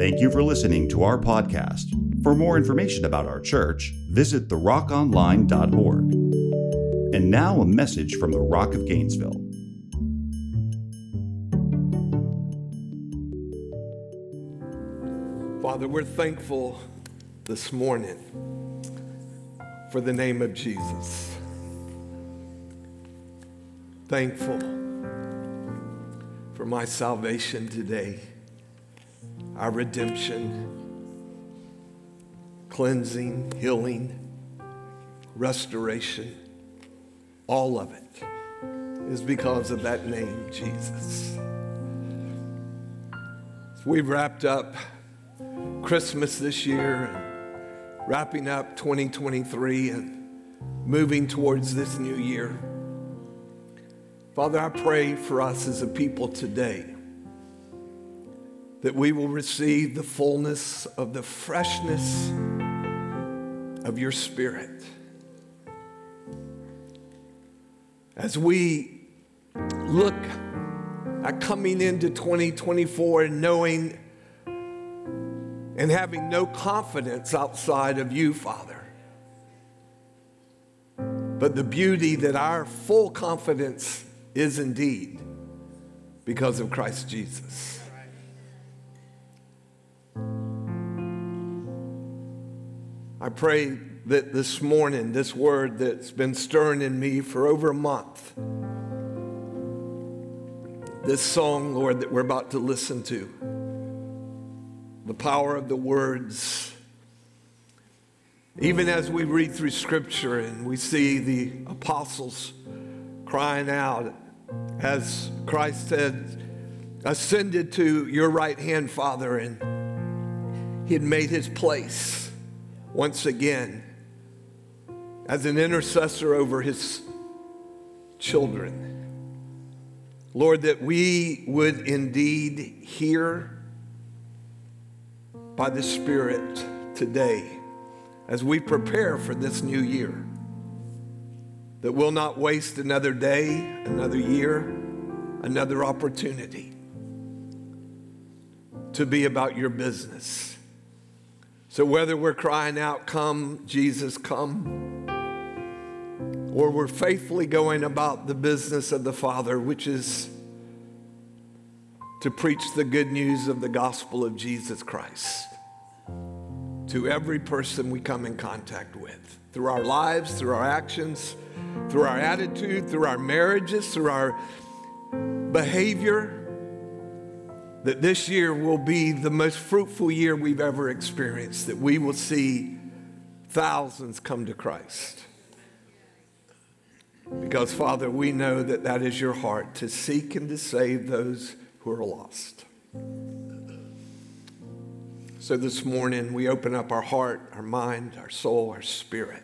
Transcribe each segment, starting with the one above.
Thank you for listening to our podcast. For more information about our church, visit therockonline.org. And now a message from the Rock of Gainesville. Father, we're thankful this morning for the name of Jesus. Thankful for my salvation today, our redemption, cleansing, healing, restoration, all of it is because of that name, Jesus. We've wrapped up Christmas this year and wrapping up 2023 and moving towards this new year. Father, I pray for us as a people today that we will receive the fullness of the freshness of your Spirit. As we look at coming into 2024 and knowing and having no confidence outside of you, Father. But the beauty that our full confidence is indeed because of Christ Jesus. I pray that this morning, this word that's been stirring in me for over a month, this song, Lord, that we're about to listen to, the power of the words. Even as we read through scripture and we see the apostles crying out, as Christ said, ascended to your right hand, Father, and he had made his place once again as an intercessor over his children. Lord, that we would indeed hear by the Spirit today as we prepare for this new year. That we'll not waste another day, another year, another opportunity to be about your business. So, whether we're crying out, Come, Jesus, come, or we're faithfully going about the business of the Father, which is to preach the good news of the gospel of Jesus Christ to every person we come in contact with through our lives, through our actions, through our attitude, through our marriages, through our behavior that this year will be the most fruitful year we've ever experienced, that we will see thousands come to Christ. Because, Father, we know that that is your heart to seek and to save those who are lost. So this morning, we open up our heart, our mind, our soul, our spirit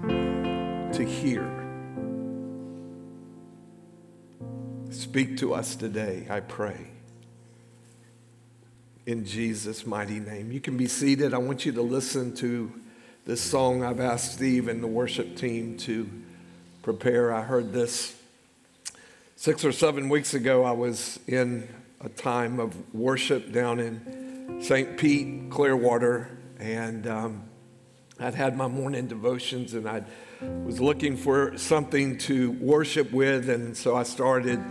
to hear. Speak to us today, I pray in Jesus' mighty name. You can be seated. I want you to listen to this song I've asked Steve and the worship team to prepare. I heard this six or seven weeks ago. I was in a time of worship down in St. Pete, Clearwater, and um, I'd had my morning devotions and I was looking for something to worship with, and so I started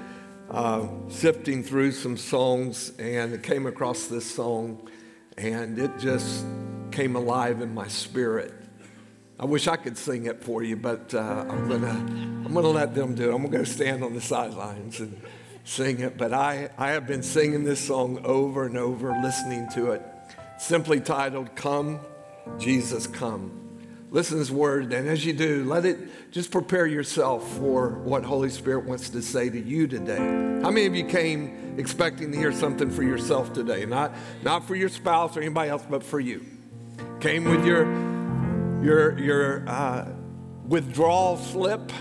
uh, sifting through some songs and came across this song, and it just came alive in my spirit. I wish I could sing it for you, but uh, I'm gonna I'm gonna let them do it. I'm gonna go stand on the sidelines and sing it. But I I have been singing this song over and over, listening to it, simply titled "Come, Jesus, Come." Listen to His word, and as you do, let it just prepare yourself for what Holy Spirit wants to say to you today. How many of you came expecting to hear something for yourself today? Not, not for your spouse or anybody else, but for you. Came with your, your, your uh, withdrawal slip,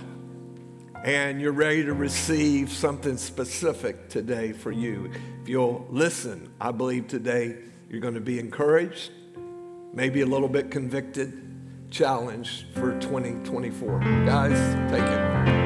and you're ready to receive something specific today for you. If you'll listen, I believe today you're going to be encouraged, maybe a little bit convicted challenge for 2024. Guys, take it.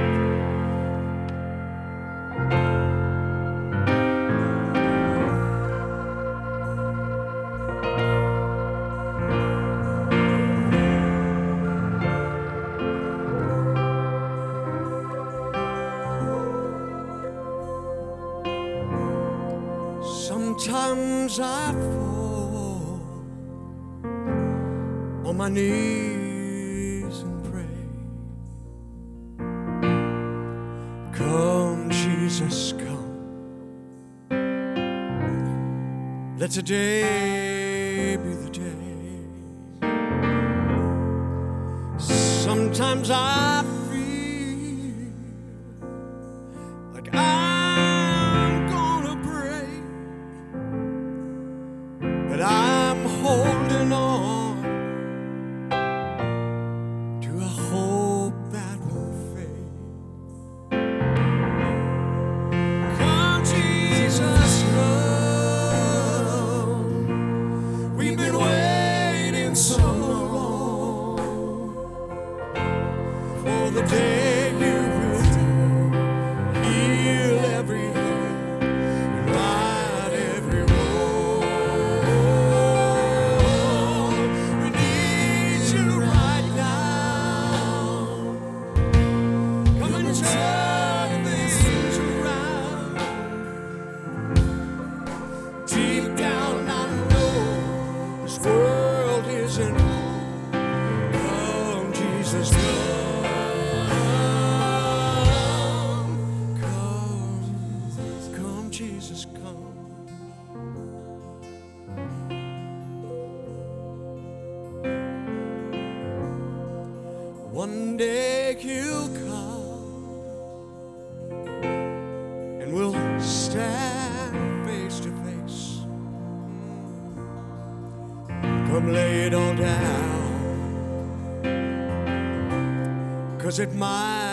Cause it might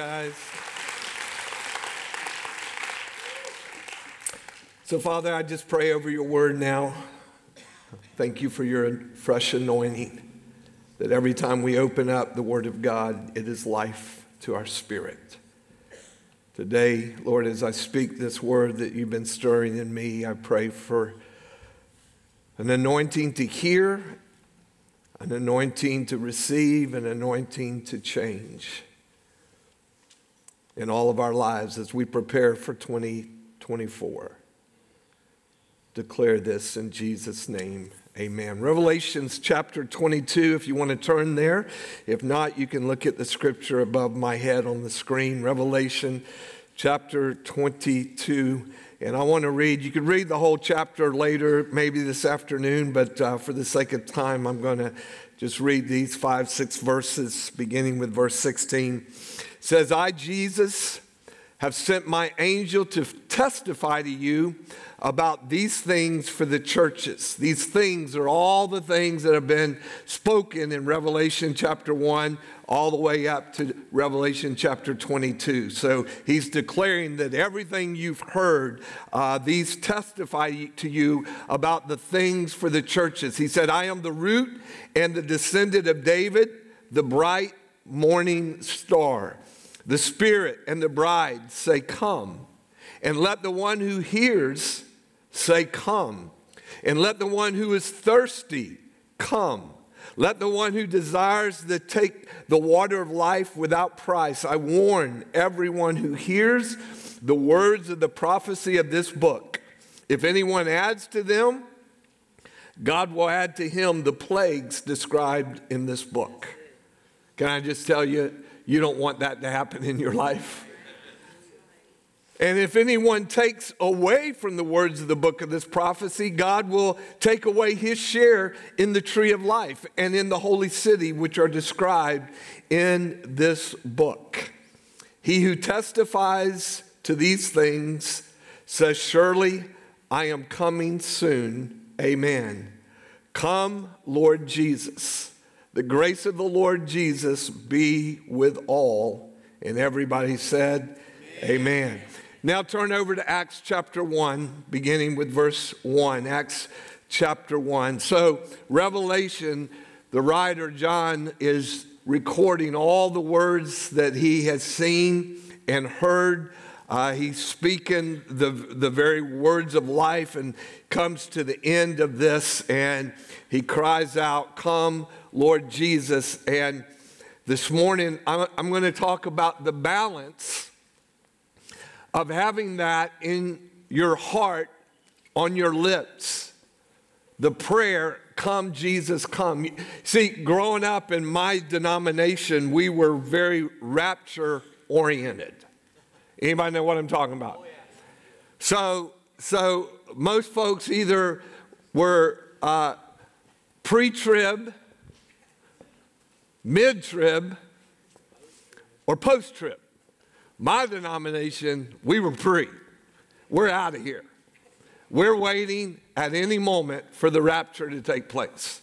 guys. So, Father, I just pray over your word now. Thank you for your fresh anointing, that every time we open up the word of God, it is life to our spirit. Today, Lord, as I speak this word that you've been stirring in me, I pray for an anointing to hear an anointing to receive, an anointing to change in all of our lives as we prepare for 2024. Declare this in Jesus' name. Amen. Revelations chapter 22, if you want to turn there. If not, you can look at the scripture above my head on the screen. Revelation chapter 22. And I want to read, you could read the whole chapter later, maybe this afternoon, but uh, for the sake of time, I'm going to just read these five, six verses, beginning with verse 16. It says, I, Jesus, have sent my angel to testify to you about these things for the churches. These things are all the things that have been spoken in Revelation chapter 1 all the way up to Revelation chapter 22. So he's declaring that everything you've heard, uh, these testify to you about the things for the churches. He said, I am the root and the descendant of David, the bright morning star. The Spirit and the bride say, Come. And let the one who hears say, Come. And let the one who is thirsty come. Let the one who desires to take the water of life without price. I warn everyone who hears the words of the prophecy of this book. If anyone adds to them, God will add to him the plagues described in this book. Can I just tell you, you don't want that to happen in your life. And if anyone takes away from the words of the book of this prophecy, God will take away his share in the tree of life and in the holy city, which are described in this book. He who testifies to these things says, Surely I am coming soon. Amen. Come, Lord Jesus. The grace of the Lord Jesus be with all. And everybody said, Amen. Amen. Now turn over to Acts chapter 1, beginning with verse 1. Acts chapter 1. So, Revelation, the writer John is recording all the words that he has seen and heard. Uh, he's speaking the, the very words of life and comes to the end of this and he cries out, Come, Lord Jesus. And this morning, I'm, I'm going to talk about the balance of having that in your heart, on your lips. The prayer, Come, Jesus, come. See, growing up in my denomination, we were very rapture oriented. Anybody know what I'm talking about? So, so most folks either were uh, pre trib mid trib, or post trib. My denomination, we were pre. We're out of here. We're waiting at any moment for the rapture to take place.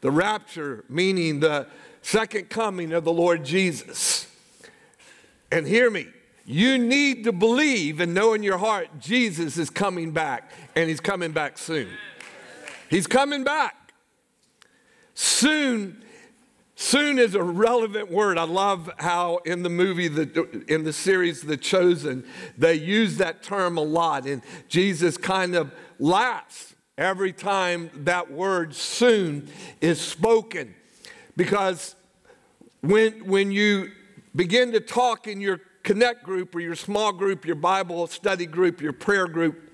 The rapture, meaning the second coming of the Lord Jesus. And hear me, you need to believe and know in your heart Jesus is coming back, and he's coming back soon. He's coming back. Soon Soon is a relevant word. I love how in the movie, the, in the series The Chosen, they use that term a lot. And Jesus kind of laughs every time that word soon is spoken. Because when, when you begin to talk in your connect group or your small group, your Bible study group, your prayer group,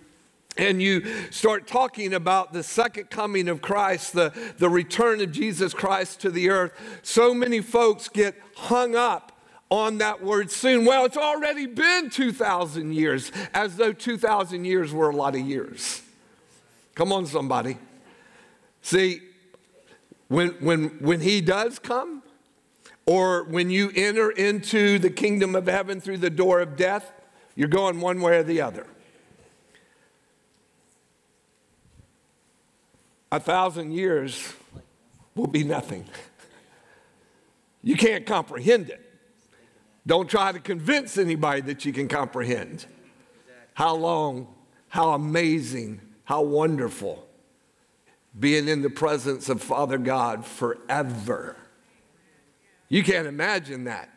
and you start talking about the second coming of Christ, the, the return of Jesus Christ to the earth, so many folks get hung up on that word soon. Well, it's already been 2,000 years, as though 2,000 years were a lot of years. Come on, somebody. See, when, when, when he does come, or when you enter into the kingdom of heaven through the door of death, you're going one way or the other. A thousand years will be nothing. You can't comprehend it. Don't try to convince anybody that you can comprehend how long, how amazing, how wonderful being in the presence of Father God forever. You can't imagine that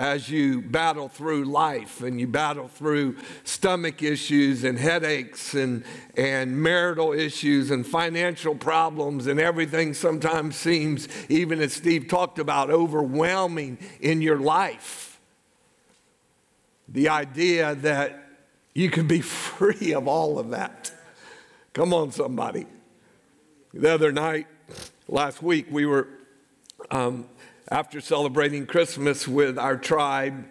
as you battle through life and you battle through stomach issues and headaches and, and marital issues and financial problems and everything sometimes seems, even as Steve talked about, overwhelming in your life. The idea that you can be free of all of that. Come on, somebody. The other night, last week, we were um, after celebrating Christmas with our tribe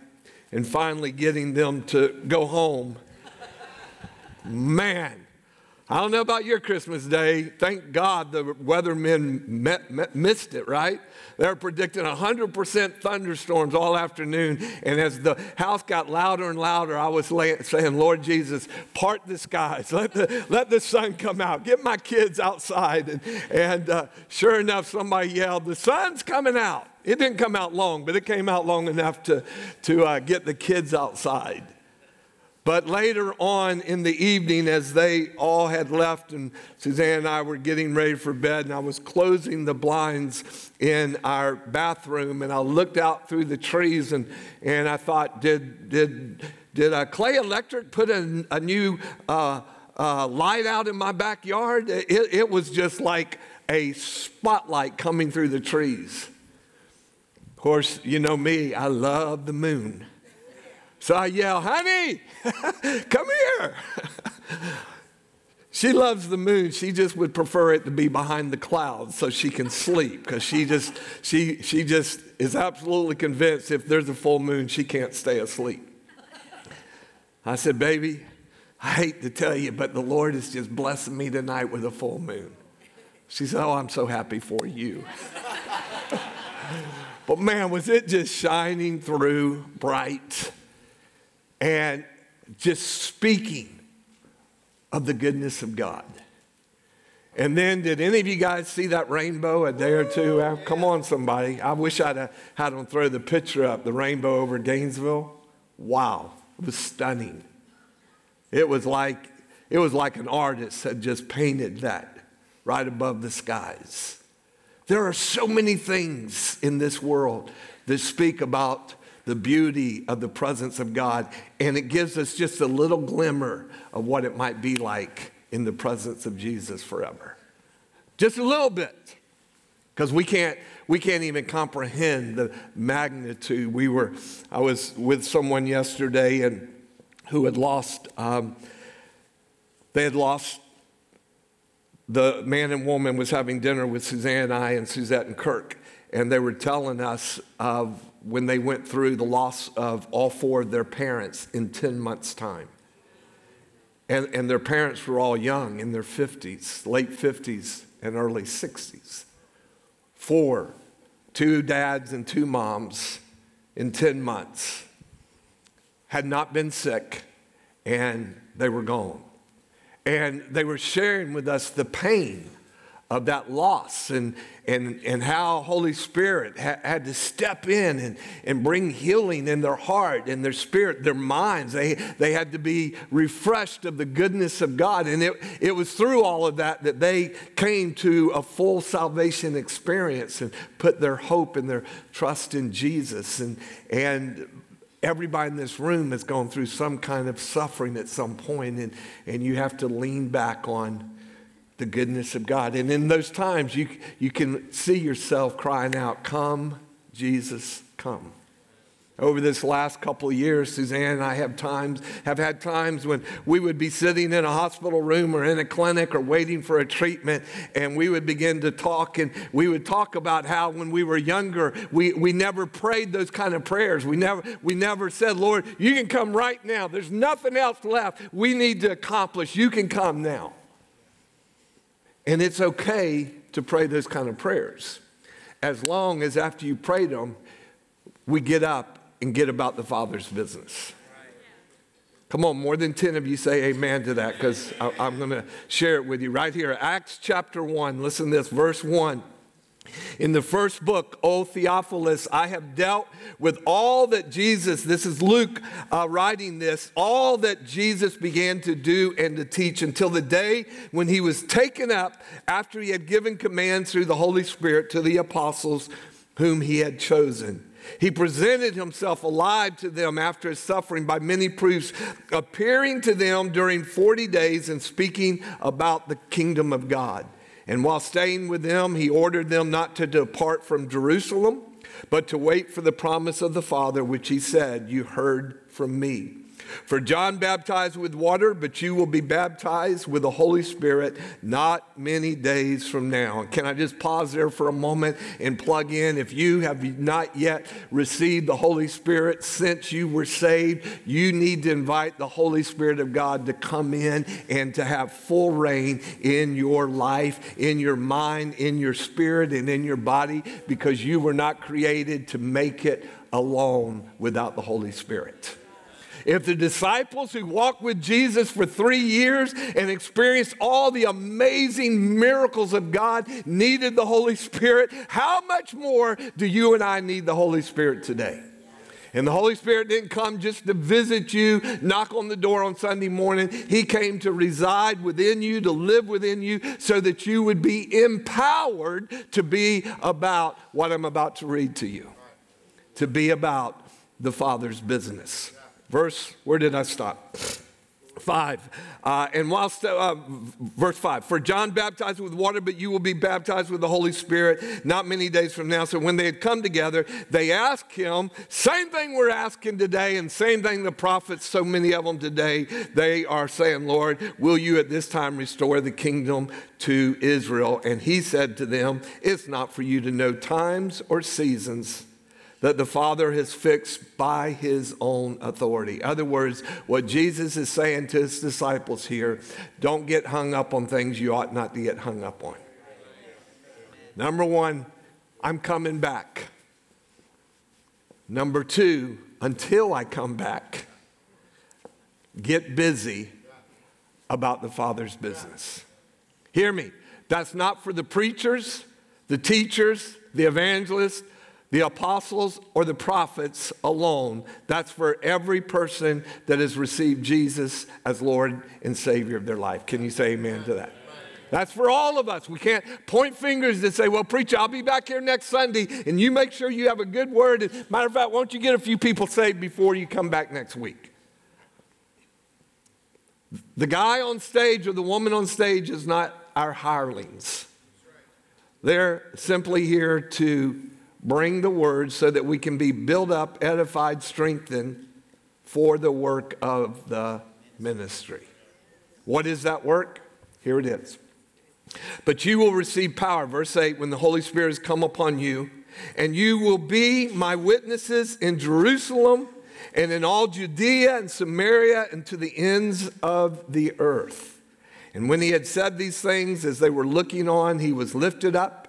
and finally getting them to go home, man, I don't know about your Christmas day. Thank God the weathermen met, met, missed it, right? They were predicting 100% thunderstorms all afternoon. And as the house got louder and louder, I was saying, Lord Jesus, part the skies. Let the, let the sun come out. Get my kids outside. And, and uh, sure enough, somebody yelled, The sun's coming out. It didn't come out long, but it came out long enough to, to uh, get the kids outside. But later on in the evening, as they all had left, and Suzanne and I were getting ready for bed, and I was closing the blinds in our bathroom, and I looked out through the trees, and, and I thought, did, did, did Clay Electric put a, a new uh, uh, light out in my backyard? It, it was just like a spotlight coming through the trees. Of course, you know me, I love the moon. So I yell, honey, come here. she loves the moon. She just would prefer it to be behind the clouds so she can sleep because she just, she, she just is absolutely convinced if there's a full moon, she can't stay asleep. I said, baby, I hate to tell you, but the Lord is just blessing me tonight with a full moon. She said, Oh, I'm so happy for you. but man, was it just shining through bright and just speaking of the goodness of God. And then, did any of you guys see that rainbow a day or two? Come on, somebody. I wish I'd have had them throw the picture up, the rainbow over Gainesville. Wow, it was stunning. It was like, it was like an artist had just painted that right above the skies. There are so many things in this world that speak about the beauty of the presence of God, and it gives us just a little glimmer of what it might be like in the presence of Jesus forever. Just a little bit. Because we can't, we can't even comprehend the magnitude. We were, I was with someone yesterday and who had lost, um, they had lost the man and woman was having dinner with Suzanne and I and Suzette and Kirk, and they were telling us of when they went through the loss of all four of their parents in 10 months' time. And, and their parents were all young in their 50s, late 50s and early 60s. Four, two dads and two moms in 10 months, had not been sick, and they were gone. And they were sharing with us the pain of that loss and, and, and how Holy Spirit ha- had to step in and, and bring healing in their heart and their spirit, their minds. They, they had to be refreshed of the goodness of God. And it, it was through all of that that they came to a full salvation experience and put their hope and their trust in Jesus. And, and everybody in this room has gone through some kind of suffering at some point, and, and you have to lean back on the goodness of God. And in those times, you, you can see yourself crying out, Come, Jesus, come. Over this last couple of years, Suzanne and I have times have had times when we would be sitting in a hospital room or in a clinic or waiting for a treatment, and we would begin to talk, and we would talk about how when we were younger, we, we never prayed those kind of prayers. We never we never said, Lord, you can come right now. There's nothing else left we need to accomplish. You can come now. And it's okay to pray those kind of prayers as long as after you pray them, we get up and get about the Father's business. Come on, more than 10 of you say amen to that because I'm going to share it with you right here. Acts chapter 1, listen to this, verse 1. In the first book, O Theophilus, I have dealt with all that Jesus, this is Luke uh, writing this, all that Jesus began to do and to teach until the day when he was taken up after he had given commands through the Holy Spirit to the apostles whom he had chosen. He presented himself alive to them after his suffering by many proofs, appearing to them during 40 days and speaking about the kingdom of God. And while staying with them, he ordered them not to depart from Jerusalem, but to wait for the promise of the Father, which he said, You heard from me. For John baptized with water, but you will be baptized with the Holy Spirit not many days from now. Can I just pause there for a moment and plug in? If you have not yet received the Holy Spirit since you were saved, you need to invite the Holy Spirit of God to come in and to have full reign in your life, in your mind, in your spirit, and in your body because you were not created to make it alone without the Holy Spirit. If the disciples who walked with Jesus for three years and experienced all the amazing miracles of God needed the Holy Spirit, how much more do you and I need the Holy Spirit today? And the Holy Spirit didn't come just to visit you, knock on the door on Sunday morning. He came to reside within you, to live within you, so that you would be empowered to be about what I'm about to read to you, to be about the Father's business. Verse, where did I stop? Five. Uh, and whilst, uh, verse five, for John baptized with water, but you will be baptized with the Holy Spirit not many days from now. So when they had come together, they asked him, same thing we're asking today, and same thing the prophets, so many of them today, they are saying, Lord, will you at this time restore the kingdom to Israel? And he said to them, It's not for you to know times or seasons that the Father has fixed by his own authority. In other words, what Jesus is saying to his disciples here don't get hung up on things you ought not to get hung up on. Number one, I'm coming back. Number two, until I come back, get busy about the Father's business. Hear me. That's not for the preachers, the teachers, the evangelists, the apostles or the prophets alone. That's for every person that has received Jesus as Lord and Savior of their life. Can you say amen to that? That's for all of us. We can't point fingers and say, well, preacher, I'll be back here next Sunday, and you make sure you have a good word. And matter of fact, won't you get a few people saved before you come back next week? The guy on stage or the woman on stage is not our hirelings. They're simply here to bring the word so that we can be built up, edified, strengthened for the work of the ministry. What is that work? Here it is. But you will receive power, verse 8, when the Holy Spirit has come upon you, and you will be my witnesses in Jerusalem and in all Judea and Samaria and to the ends of the earth. And when he had said these things, as they were looking on, he was lifted up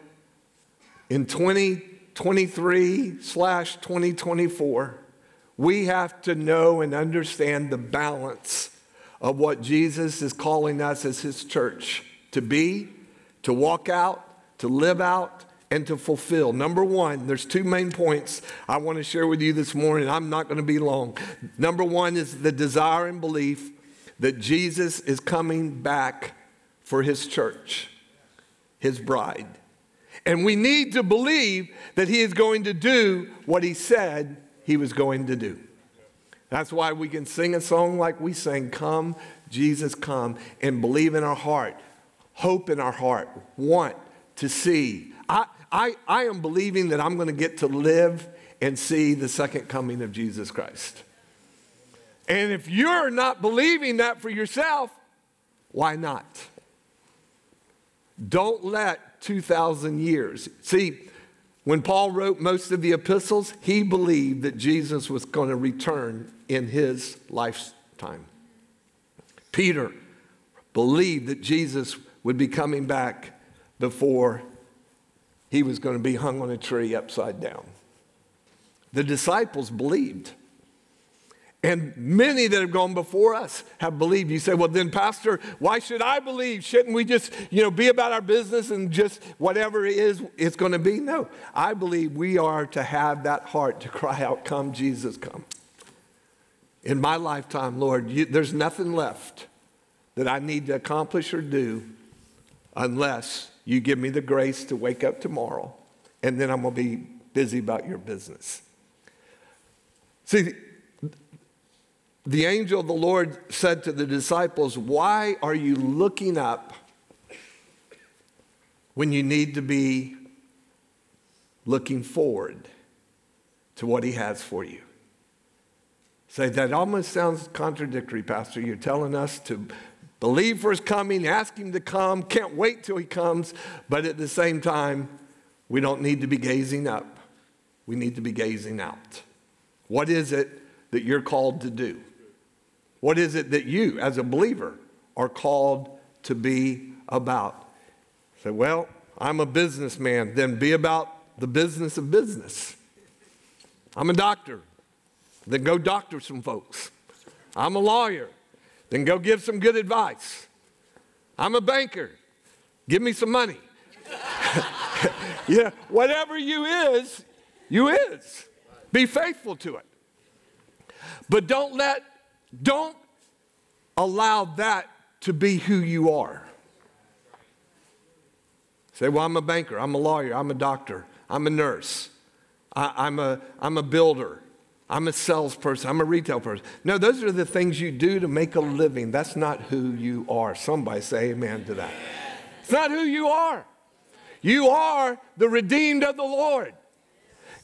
in 2023 slash 2024, we have to know and understand the balance of what Jesus is calling us as his church to be, to walk out, to live out, and to fulfill. Number one, there's two main points I want to share with you this morning. I'm not going to be long. Number one is the desire and belief that Jesus is coming back for his church, his bride. And we need to believe that He is going to do what He said He was going to do. That's why we can sing a song like we sang, Come, Jesus, come, and believe in our heart, hope in our heart, want to see. I, I, I am believing that I'm going to get to live and see the second coming of Jesus Christ. And if you're not believing that for yourself, why not? Don't let 2,000 years. See, when Paul wrote most of the epistles, he believed that Jesus was going to return in his lifetime. Peter believed that Jesus would be coming back before he was going to be hung on a tree upside down. The disciples believed. And many that have gone before us have believed. You say, well, then, Pastor, why should I believe? Shouldn't we just, you know, be about our business and just whatever it is, it's going to be? No. I believe we are to have that heart to cry out, Come, Jesus, come. in my lifetime, Lord, you, there's nothing left that I need to accomplish or do unless you give me the grace to wake up tomorrow and then I'm going to be busy about your business. See, the angel of the Lord said to the disciples, Why are you looking up when you need to be looking forward to what he has for you? Say, that almost sounds contradictory, Pastor. You're telling us to believe for his coming, ask him to come, can't wait till he comes, but at the same time, we don't need to be gazing up. We need to be gazing out. What is it that you're called to do? What is it that you, as a believer, are called to be about? Say, well, I'm a businessman. Then be about the business of business. I'm a doctor. Then go doctor some folks. I'm a lawyer. Then go give some good advice. I'm a banker. Give me some money. yeah, whatever you is, you is. Be faithful to it. But don't let don't allow that to be who you are. Say, well, I'm a banker, I'm a lawyer, I'm a doctor, I'm a nurse, I, am a, I'm a builder, I'm a salesperson, I'm a retail person. No, those are the things you do to make a living. That's not who you are. Somebody say amen to that. It's not who you are. You are the redeemed of the Lord.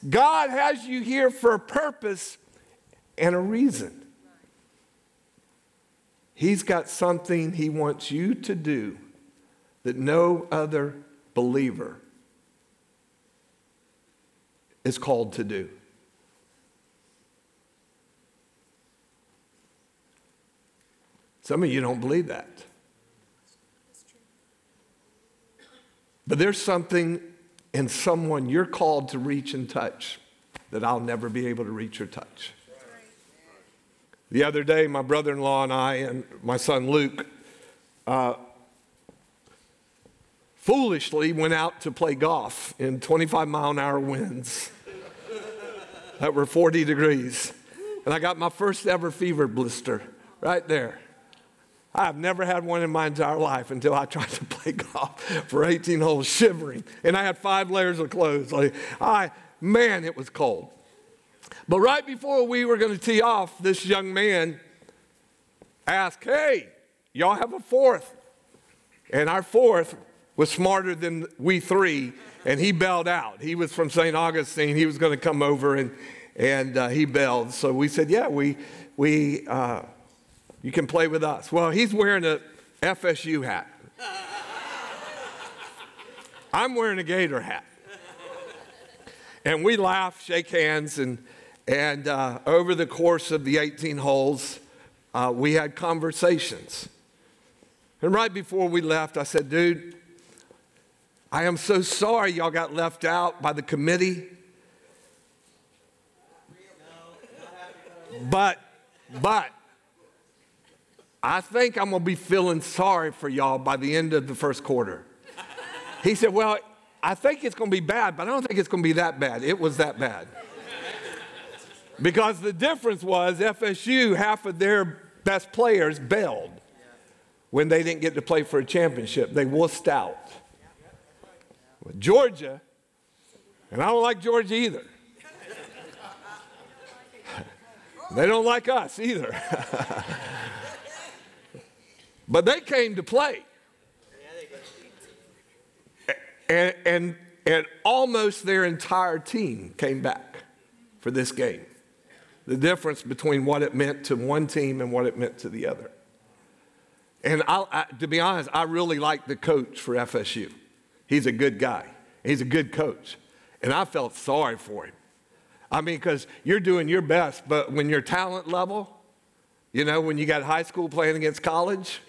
God has you here for a purpose and a reason. He's got something He wants you to do that no other believer is called to do. Some of you don't believe that. But there's something in someone you're called to reach and touch that I'll never be able to reach or touch. The other day, my brother in law and I, and my son Luke, uh, foolishly went out to play golf in 25 mile an hour winds that were 40 degrees. And I got my first ever fever blister right there. I've never had one in my entire life until I tried to play golf for 18 holes, shivering. And I had five layers of clothes. Like, I, man, it was cold. But right before we were going to tee off, this young man asked, Hey, y'all have a fourth. And our fourth was smarter than we three, and he bailed out. He was from St. Augustine. He was going to come over, and, and uh, he bailed. So we said, Yeah, we, we, uh, you can play with us. Well, he's wearing a FSU hat. I'm wearing a Gator hat. And we laugh, shake hands, and and uh, over the course of the 18 holes, uh, we had conversations. And right before we left, I said, dude, I am so sorry y'all got left out by the committee. But, but, I think I'm gonna be feeling sorry for y'all by the end of the first quarter. He said, Well, I think it's gonna be bad, but I don't think it's gonna be that bad. It was that bad. Because the difference was FSU, half of their best players bailed when they didn't get to play for a championship. They wussed out. With Georgia, and I don't like Georgia either. they don't like us either. but they came to play. And, and, and almost their entire team came back for this game the difference between what it meant to one team and what it meant to the other. And I, to be honest, I really like the coach for FSU. He's a good guy, he's a good coach. And I felt sorry for him. I mean, because you're doing your best, but when your talent level, you know, when you got high school playing against college,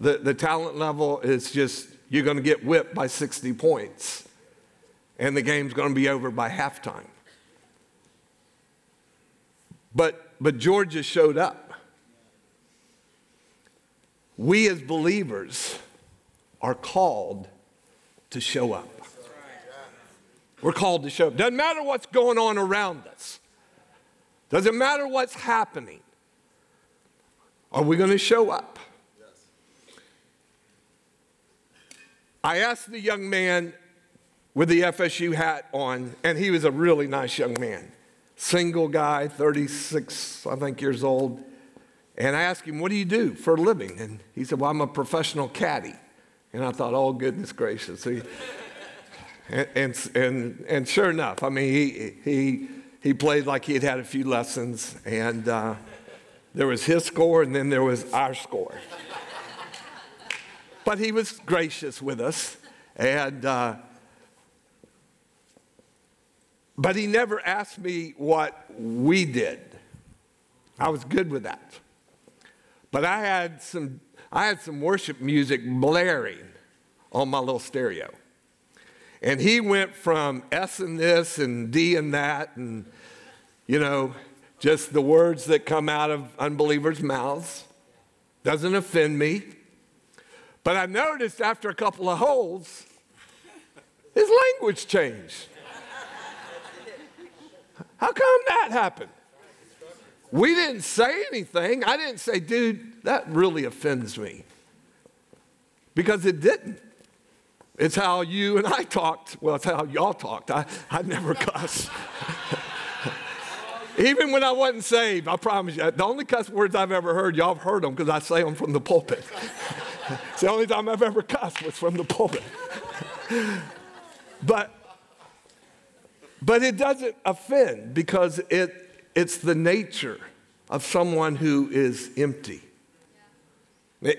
the, the talent level is just, you're going to get whipped by 60 points. And the game's going to be over by halftime. But, but Georgia showed up. We as believers are called to show up. We're called to show up. Doesn't matter what's going on around us. Doesn't matter what's happening. Are we going to show up? I asked the young man with the FSU hat on, and he was a really nice young man. Single guy, 36, I think, years old. And I asked him, What do you do for a living? And he said, Well, I'm a professional caddy. And I thought, Oh, goodness gracious. He, and, and, and, and, sure enough, I mean, he, he, he played like he had had a few lessons, and uh, there was his score, and then there was our score. but he was gracious with us, and uh, but he never asked me what we did. I was good with that. But I had some, I had some worship music blaring on my little stereo. And he went from S and this and D and that and, you know, just the words that come out of unbelievers' mouths. Doesn't offend me. But I noticed after a couple of holes, his language changed. How come that happened? We didn't say anything. I didn't say, dude, that really offends me. Because it didn't. It's how you and I talked. Well, it's how y'all talked. I, I never cuss. Even when I wasn't saved, I promise you, the only cuss words I've ever heard, y'all have heard them because I say them from the pulpit. it's the only time I've ever cussed was from the pulpit. but but it doesn't offend because it, it's the nature of someone who is empty.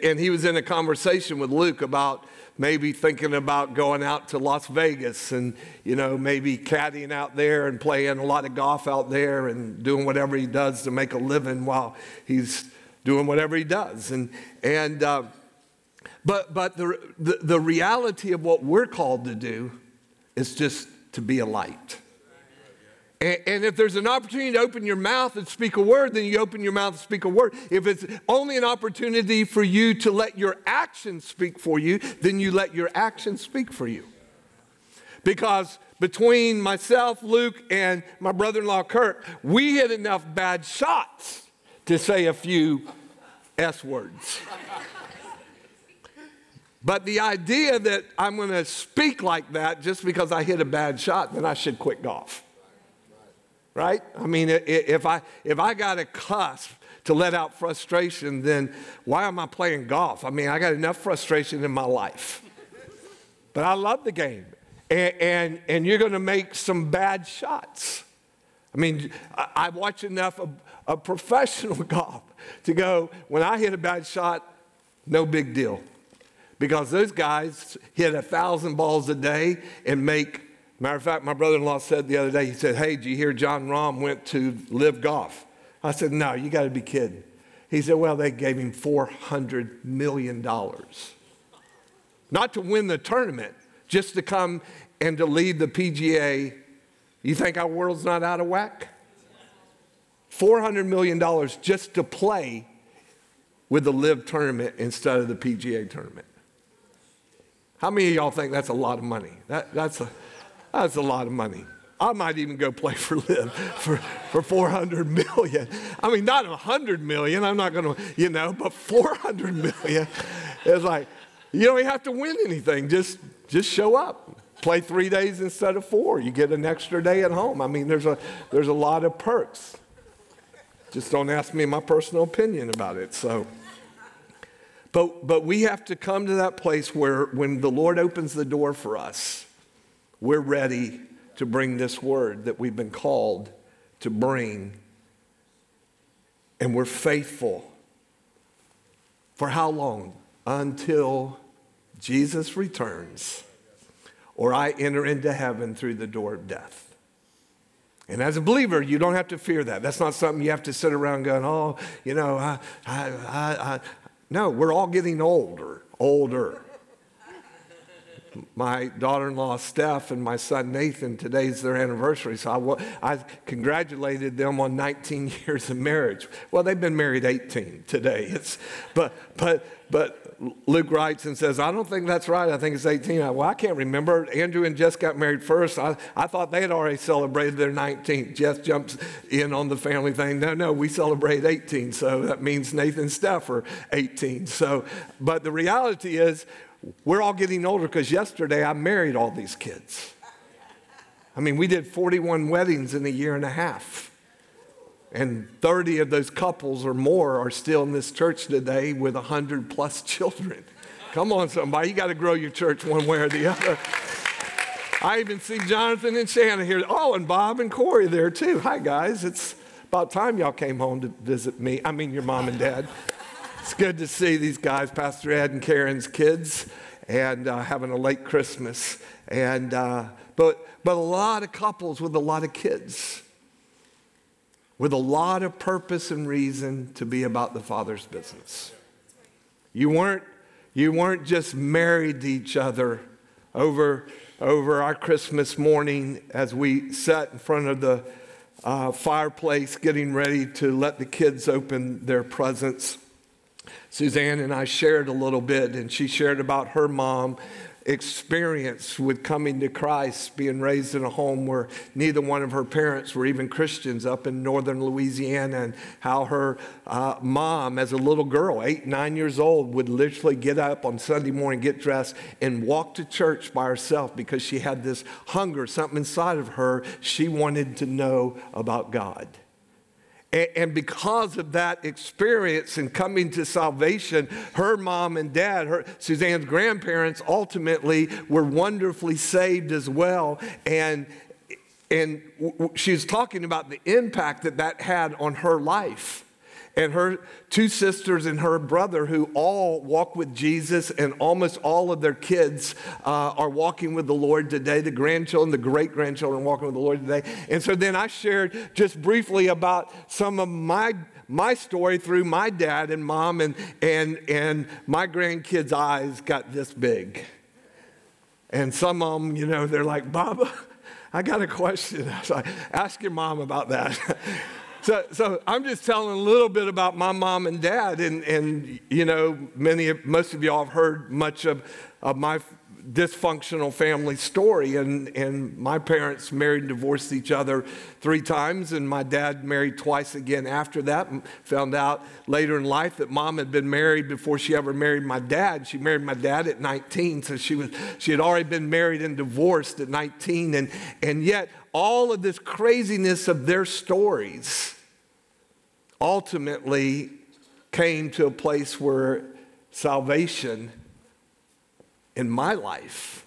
And he was in a conversation with Luke about maybe thinking about going out to Las Vegas and, you know, maybe caddying out there and playing a lot of golf out there and doing whatever he does to make a living while he's doing whatever he does. And, and, uh, but, but the, the, the reality of what we're called to do is just to be a light. And, if there's an opportunity to open your mouth and speak a word, then you open your mouth and speak a word. If it's only an opportunity for you to let your actions speak for you, then you let your actions speak for you. Because between myself, Luke, and my brother in law, Kirk, we hit enough bad shots to say a few S words. But the idea that I'm going to speak like that just because I hit a bad shot, then I should quit golf right? I mean, if I, if I got a cuss to let out frustration, then why am I playing golf? I mean, I got enough frustration in my life. But I love the game. And, and, and you're going to make some bad shots. I mean, I, I watch enough of, of professional golf to go, when I hit a bad shot, no big deal. Because those guys hit a thousand balls a day and make Matter of fact, my brother in law said the other day, he said, Hey, did you hear Jon Rahm went to LIV Golf? I said, No, you got to be kidding. He said, Well, they gave him $400 million. Not to win the tournament, just to come and to lead the PGA. You think our world's not out of whack? $400 million just to play with the live tournament instead of the PGA tournament. How many of y'all think that's a lot of money? That, that's a that's a lot of money. I might even go play for LIV for, for 400 million. I mean, not 100 million, I'm not going to, you know, but 400 million. It's like, you don't have to win anything, just, just show up. Play three days instead of four. You get an extra day at home. I mean, there's a, there's a lot of perks. Just don't ask me my personal opinion about it. So, but, but we have to come to that place where when the Lord opens the door for us, we're ready to bring this word that we've been called to bring. And we're faithful. For how long? Until Jesus returns or I enter into heaven through the door of death. And as a believer, you don't have to fear that. That's not something you have to sit around going, oh, you know, I, I, I, I. no, we're all getting older, older. My daughter-in-law Steph and my son Nathan. Today's their anniversary, so I, I congratulated them on 19 years of marriage. Well, they've been married 18 today. It's, but but but Luke writes and says, I don't think that's right. I think it's 18. well, I can't remember. Andrew and Jess got married first. I, I thought they had already celebrated their 19th. Jess jumps in on the family thing. No, no, we celebrate 18. So that means Nathan and Steph are 18. So, but the reality is, we're all getting older because yesterday I married all these kids. I mean, we did 41 weddings in a year and a half. And 30 of those couples or more are still in this church today with 100 plus children. Come on, somebody, you got to grow your church one way or the other. I even see Jonathan and Shannon here. Oh, and Bob and Corey there too. Hi, guys. It's about time y'all came home to visit me. I mean, your mom and dad. It's good to see these guys, Pastor Ed and Karen's kids, and uh, having a late Christmas. And uh, but but a lot of couples with a lot of kids, with a lot of purpose and reason to be about the Father's business. You weren't you weren't just married to each other over over our Christmas morning as we sat in front of the uh, fireplace getting ready to let the kids open their presents Suzanne and I shared a little bit, and she shared about her mom experience with coming to Christ, being raised in a home where neither one of her parents were even Christians up in northern Louisiana, and how her uh, mom, as a little girl, eight, nine years old, would literally get up on Sunday morning, get dressed, and walk to church by herself because she had this hunger, something inside of her she wanted to know about God. And because of that experience and coming to salvation, her mom and dad, her, Suzanne's grandparents, ultimately were wonderfully saved as well. And, and she's talking about the impact that that had on her life and her two sisters and her brother, who all walk with Jesus, and almost all of their kids uh, are walking with the Lord today. The grandchildren, the great grandchildren, walking with the Lord today. And so then I shared just briefly about some of my my story through my dad and mom, and and and my grandkids' eyes got this big. And some of them, you know, they're like, Baba, I got a question. I was like, ask your mom about that. So, so I'm just telling a little bit about my mom and dad, and, and you know, many, most of y'all have heard much of, of my dysfunctional family story. And, and my parents married and divorced each other three times, and my dad married twice again after that. Found out later in life that mom had been married before she ever married my dad. She married my dad at 19, so she, was, she had already been married and divorced at 19. And, and yet, all of this craziness of their stories ultimately came to a place where salvation in my life.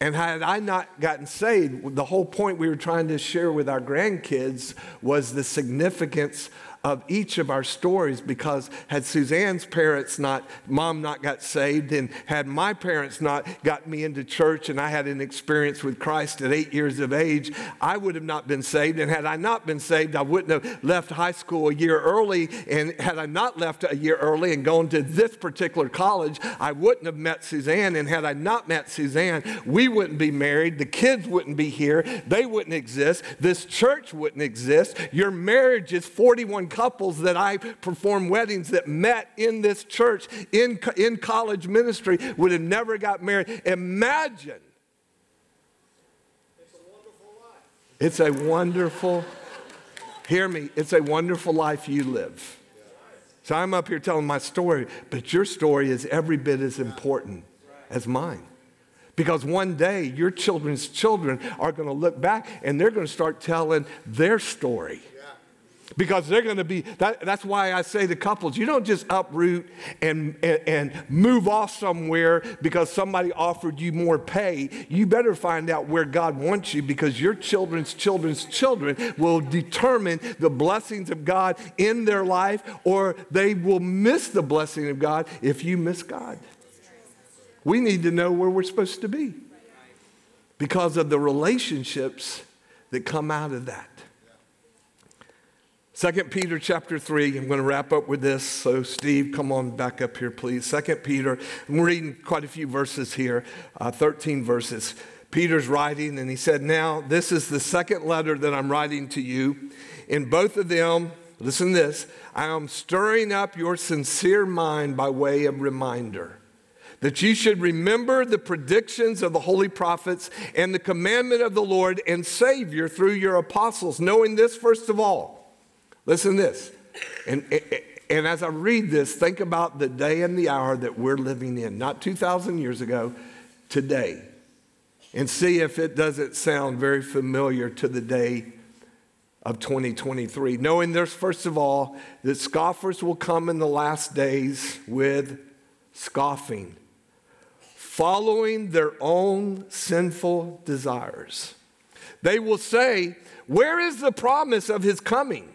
And had I not gotten saved, the whole point we were trying to share with our grandkids was the significance of each of our stories because had Suzanne's parents not, mom not got saved, and had my parents not got me into church and I had an experience with Christ at eight years of age, I would have not been saved. And had I not been saved, I wouldn't have left high school a year early. And had I not left a year early and gone to this particular college, I wouldn't have met Suzanne. And had I not met Suzanne, we wouldn't be married. The kids wouldn't be here. They wouldn't exist. This church wouldn't exist. Your marriage is 41 couples that I performed weddings that met in this church in, in college ministry would have never got married. Imagine. It's a wonderful life. It's a wonderful, hear me, it's a wonderful life you live. So I'm up here telling my story, but your story is every bit as important as mine. Because one day your children's children are going to look back and they're going to start telling their story because they're going to be that, that's why i say to couples you don't just uproot and, and, and, move off somewhere because somebody offered you more pay. You better find out where god wants you because your children's children's children will determine the blessings of god in their life or they will miss the blessing of god if you miss god. We need to know where we're supposed to be because of the relationships that come out of that Second Peter chapter 3, I'm going to wrap up with this. So, Steve, come on back up here, please. Second Peter, I'm reading quite a few verses here, uh, 13 verses. Peter's writing, and he said, Now, this is the second letter that I'm writing to you. In both of them, listen this, I am stirring up your sincere mind by way of reminder that you should remember the predictions of the holy prophets and the commandment of the Lord and Savior through your apostles, knowing this first of all. Listen to this. And, and as I read this, think about the day and the hour that we're living in, not 2,000 years ago, today. And see if it doesn't sound very familiar to the day of 2023. Knowing there's, first of all, that scoffers will come in the last days with scoffing following their own sinful desires. They will say, Where is the promise of his coming?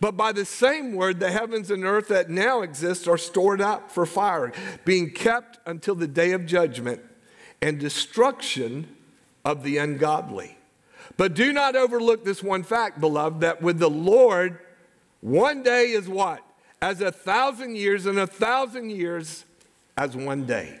But by the same word, the heavens and earth that now exist are stored up for fire, being kept until the day of judgment and destruction of the ungodly. But do not overlook this one fact, beloved, that with the Lord, one day is what? As a thousand years, and a thousand years as one day.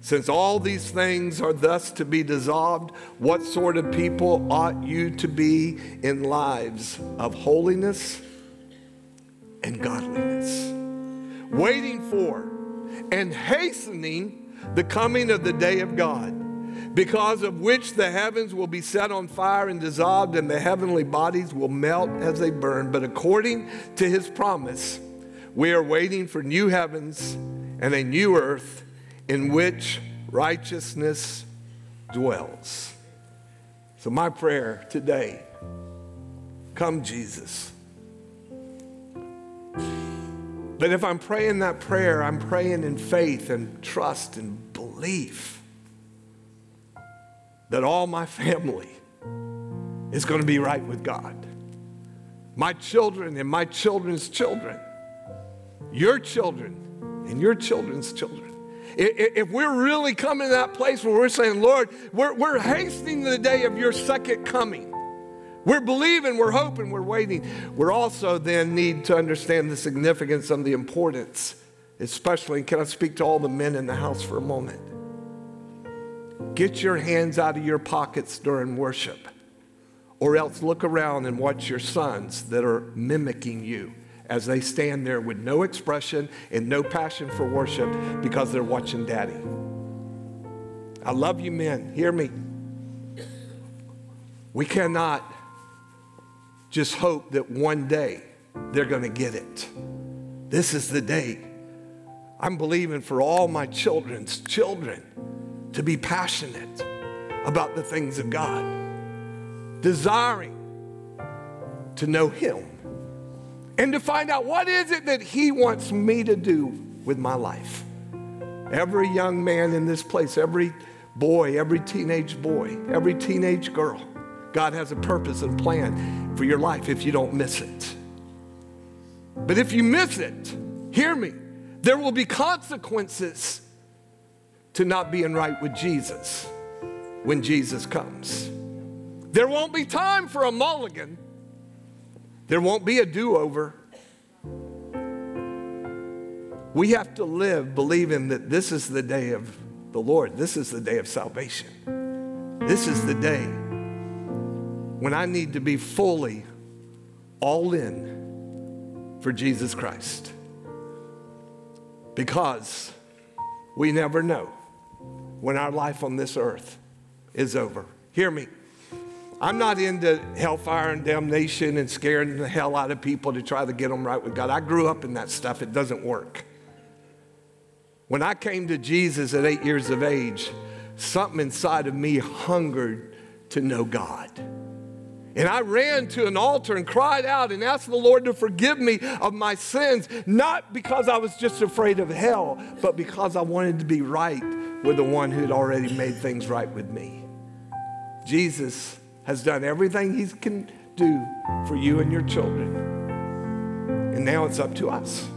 Since all these things are thus to be dissolved, what sort of people ought you to be in lives of holiness and godliness? Waiting for and hastening the coming of the day of God, because of which the heavens will be set on fire and dissolved, and the heavenly bodies will melt as they burn. But according to his promise, we are waiting for new heavens and a new earth in which righteousness dwells. So, my prayer today come, Jesus. But if I'm praying that prayer, I'm praying in faith and trust and belief that all my family is going to be right with God. My children and my children's children, your children and your children's children if we're really coming to that place where we're saying, Lord, we're, we're hastening the day of your second coming. We're believing, we're hoping, we're waiting. We're also then need to understand the significance and the importance, especially, can I speak to all the men in the house for a moment? Get your hands out of your pockets during worship, or else look around and watch your sons that are mimicking you as they stand there with no expression and no passion for worship because they're watching daddy. I love you, men. Hear me. We cannot just hope that one day they're going to get it. This is the day. I'm believing for all my children's children to be passionate about the things of God, desiring to know Him and to find out what is it that he wants me to do with my life. Every young man in this place, every boy, every teenage boy, every teenage girl, God has a purpose and plan for your life if you don't miss it. But if you miss it, hear me, there will be consequences to not being right with Jesus when Jesus comes. There won't be time for a mulligan there won't be a do over. We have to live believing that this is the day of the Lord. This is the day of salvation. This is the day when I need to be fully all in for Jesus Christ. Because we never know when our life on this earth is over. Hear me. I'm not into hellfire and damnation and scaring the hell out of people to try to get them right with God. I grew up in that stuff, it doesn't work. When I came to Jesus at eight years of age, something inside of me hungered to know God. And I ran to an altar and cried out and asked the Lord to forgive me of my sins, not because I was just afraid of hell, but because I wanted to be right with the one who had already made things right with me. Jesus has done everything he can do for you and your children. And now it's up to us.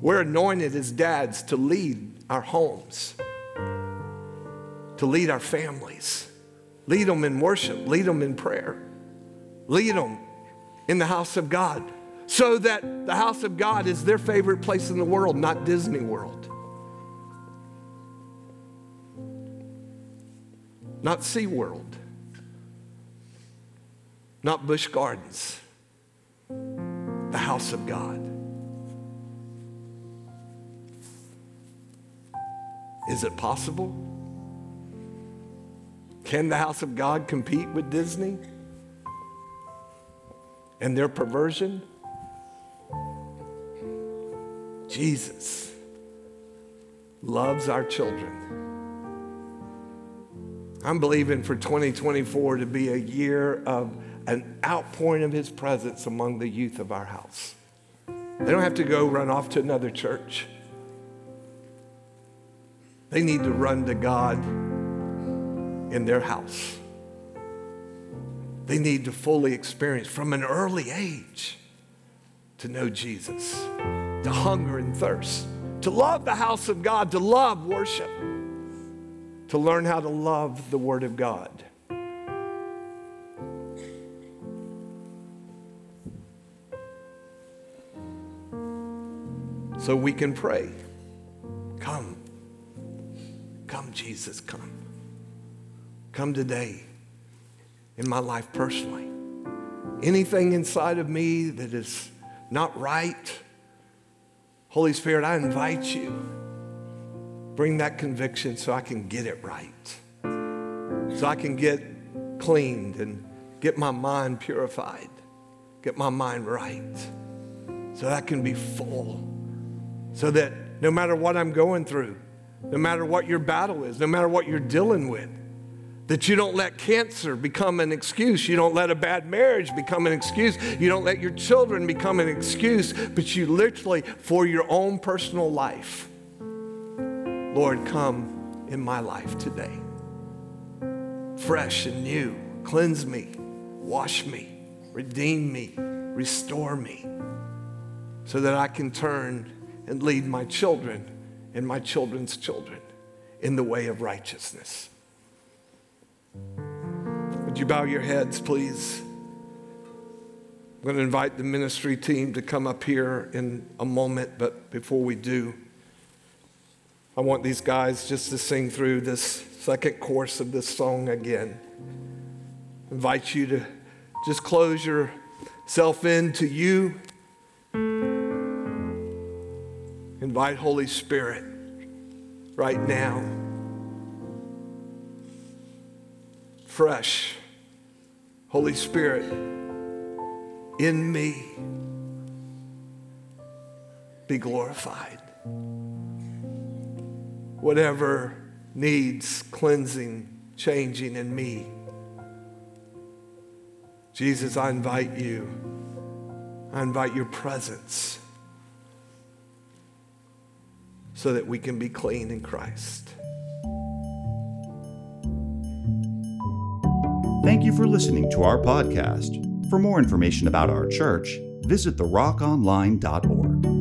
We're anointed as dads to lead our homes, to lead our families, lead them in worship, lead them in prayer, lead them in the house of God, so that the house of God is their favorite place in the world, not Disney World. Not SeaWorld, not Busch Gardens, the house of God. Is it possible? Can the house of God compete with Disney and their perversion? Jesus loves our children. I'm believing for 2024 to be a year of an outpouring of his presence among the youth of our house. They don't have to go run off to another church. They need to run to God in their house. They need to fully experience from an early age to know Jesus, to hunger and thirst, to love the house of God, to love worship, to learn how to love the Word of God. So we can pray. Come. Come, Jesus, come. Come today in my life personally. Anything inside of me that is not right, Holy Spirit, I invite you. Bring that conviction so I can get it right. So I can get cleaned and get my mind purified, get my mind right, so that I can be full, so that no matter what I'm going through, no matter what your battle is, no matter what you're dealing with, that you don't let cancer become an excuse. You don't let a bad marriage become an excuse. You don't let your children become an excuse, but you literally, for your own personal life, Lord, come in my life today. Fresh and new. Cleanse me, wash me, redeem me, restore me, so that I can turn and lead my children and my children's children in the way of righteousness. Would you bow your heads, please? I'm going to invite the ministry team to come up here in a moment, but before we do, I want these guys just to sing through this second course of this song again. invite you to just close yourself in to you. Invite Holy Spirit right now. Fresh Holy Spirit in me be glorified. Whatever needs cleansing, changing in me, Jesus, I invite you. I invite your presence so that we can be clean in Christ. Thank you for listening to our podcast. For more information about our church, visit therockonline.org.